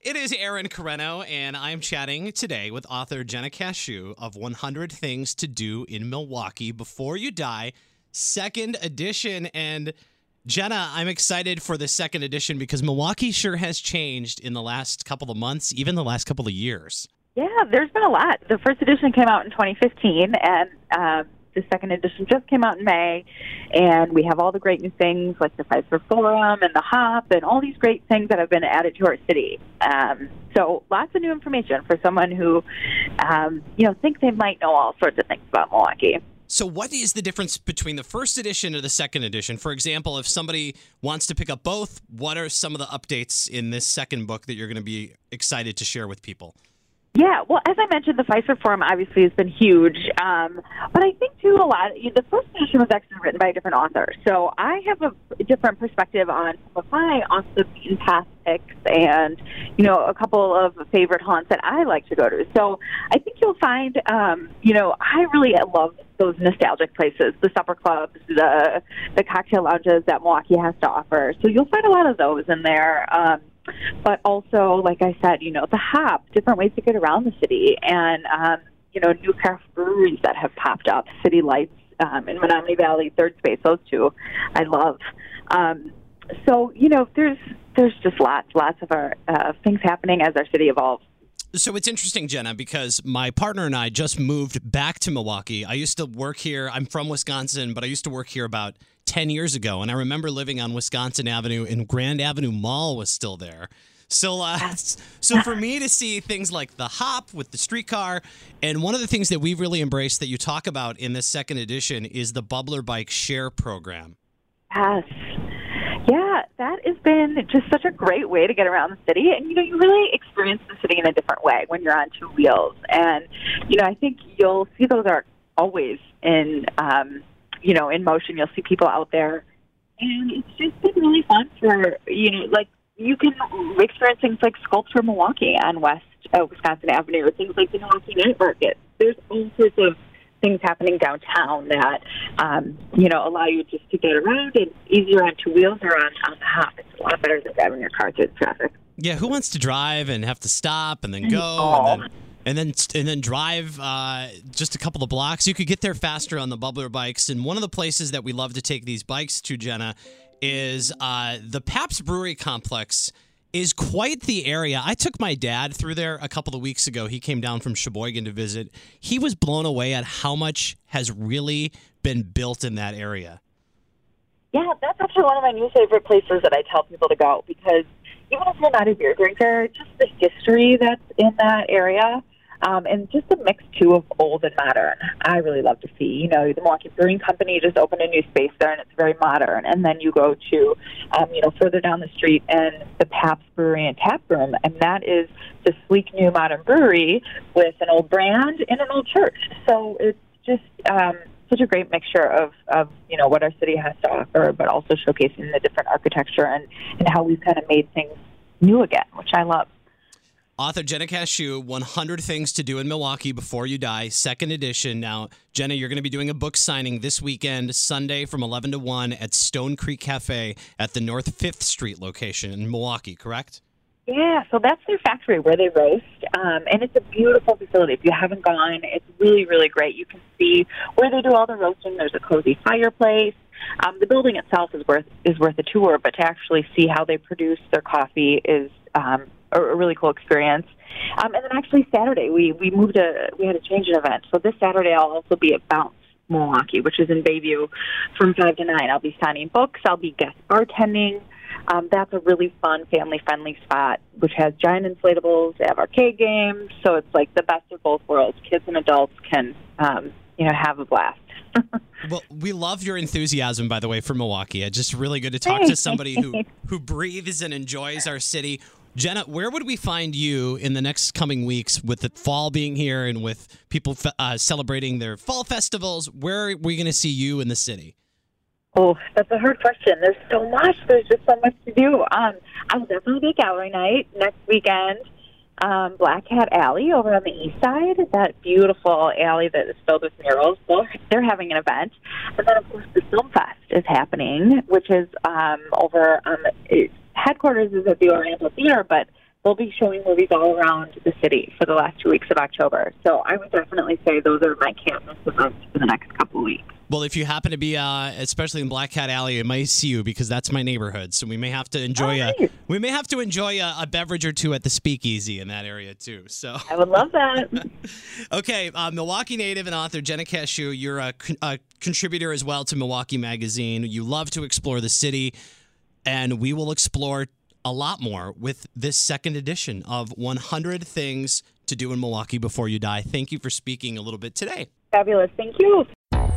It is Aaron Carreno, and I'm chatting today with author Jenna Kashou of 100 Things to Do in Milwaukee Before You Die, second edition. And Jenna, I'm excited for the second edition because Milwaukee sure has changed in the last couple of months, even the last couple of years. Yeah, there's been a lot. The first edition came out in 2015, and uh, the second edition just came out in May. And we have all the great new things like the Fiserv Forum and the Hop and all these great things that have been added to our city. Um, so lots of new information for someone who, um, you know, thinks they might know all sorts of things about Milwaukee. So, what is the difference between the first edition and the second edition? For example, if somebody wants to pick up both, what are some of the updates in this second book that you're going to be excited to share with people? Yeah, well, as I mentioned, the Fiserv Forum obviously has been huge, um, but I think too a lot. The first edition was actually written by a different author, so I have a different perspective on some of my off the beaten path picks, and you know, a couple of favorite haunts that I like to go to. So I think you'll find, um, you know, I really love those nostalgic places, the supper clubs, the the cocktail lounges that Milwaukee has to offer. So you'll find a lot of those in there. Um, but also, like I said, you know, the hop, different ways to get around the city, and um, you know, new craft breweries that have popped up, City Lights um, in Menomonee Valley, Third Space, those two, I love. Um, so you know, there's there's just lots, lots of our uh, things happening as our city evolves. So it's interesting, Jenna, because my partner and I just moved back to Milwaukee. I used to work here. I'm from Wisconsin, but I used to work here about 10 years ago. And I remember living on Wisconsin Avenue, and Grand Avenue Mall was still there. So, uh, so for me to see things like the hop with the streetcar, and one of the things that we've really embraced that you talk about in this second edition is the Bubbler Bike Share program. Yes. Been just such a great way to get around the city. And, you know, you really experience the city in a different way when you're on two wheels. And, you know, I think you'll see those are always in, um, you know, in motion. You'll see people out there. And it's just been really fun for, you know, like you can experience things like Sculpture Milwaukee on West uh, Wisconsin Avenue things like the Milwaukee Night Market. There's all sorts of things happening downtown that um, you know allow you just to get around and easier on two wheels or on, on the hop. It's a lot better than driving your car through traffic. Yeah, who wants to drive and have to stop and then go and then and then and then drive uh, just a couple of blocks? You could get there faster on the bubbler bikes. And one of the places that we love to take these bikes to, Jenna, is uh, the Pabst Brewery Complex is quite the area. I took my dad through there a couple of weeks ago. He came down from Sheboygan to visit. He was blown away at how much has really been built in that area. Yeah, that's actually one of my new favorite places that I tell people to go because even if you're not a beer drinker, just the history that's in that area um, and just a mix too of old and modern. I really love to see. You know, the Milwaukee Brewing Company just opened a new space there, and it's very modern. And then you go to, um, you know, further down the street, and the Pabst Brewery and Tap Room, and that is the sleek new modern brewery with an old brand and an old church. So it's just. Um, such a great mixture of, of you know what our city has to offer, but also showcasing the different architecture and, and how we've kind of made things new again, which I love. Author Jenna Kashou, 100 Things to Do in Milwaukee Before You Die, second edition. Now, Jenna, you're going to be doing a book signing this weekend, Sunday from 11 to 1 at Stone Creek Cafe at the North 5th Street location in Milwaukee, correct? Yeah, so that's their factory where they roast, um, and it's a beautiful facility. If you haven't gone, it's really, really great. You can see where they do all the roasting. There's a cozy fireplace. Um, the building itself is worth is worth a tour, but to actually see how they produce their coffee is um, a, a really cool experience. Um, and then actually Saturday we we moved a we had a change in event. So this Saturday I'll also be at Bounce Milwaukee, which is in Bayview, from five to nine. I'll be signing books. I'll be guest bartending. Um, that's a really fun, family-friendly spot, which has giant inflatables. They have arcade games, so it's like the best of both worlds. Kids and adults can, um, you know, have a blast. well, we love your enthusiasm, by the way, for Milwaukee. It's just really good to talk to somebody who who breathes and enjoys our city. Jenna, where would we find you in the next coming weeks with the fall being here and with people uh, celebrating their fall festivals? Where are we going to see you in the city? Oh, that's a hard question. There's so much. There's just so much to do. Um, I will definitely be gallery night next weekend. Um, Black Cat Alley over on the east side, that beautiful alley that is filled with murals. They're, they're having an event. And then, of course, the Film Fest is happening, which is um, over on the headquarters is at the Oriental Theater, but they'll be showing movies all around the city for the last two weeks of October. So I would definitely say those are my can't miss events for the next couple of weeks. Well, if you happen to be, uh, especially in Black Cat Alley, I might see you because that's my neighborhood. So we may have to enjoy Oh, a we may have to enjoy a, a beverage or two at the Speakeasy in that area too. So I would love that. okay, uh, Milwaukee native and author Jenna Kashou, you're a, con- a contributor as well to Milwaukee Magazine. You love to explore the city, and we will explore a lot more with this second edition of 100 Things to Do in Milwaukee Before You Die. Thank you for speaking a little bit today. Fabulous. Thank you.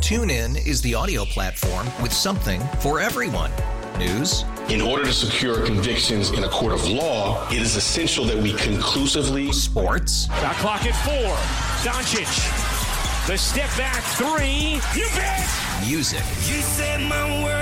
TuneIn is the audio platform with something for everyone. News, In order to secure convictions in a court of law, it is essential that we conclusively sports, Shot clock at four. Doncic. The step back three. You bet. music, You set my world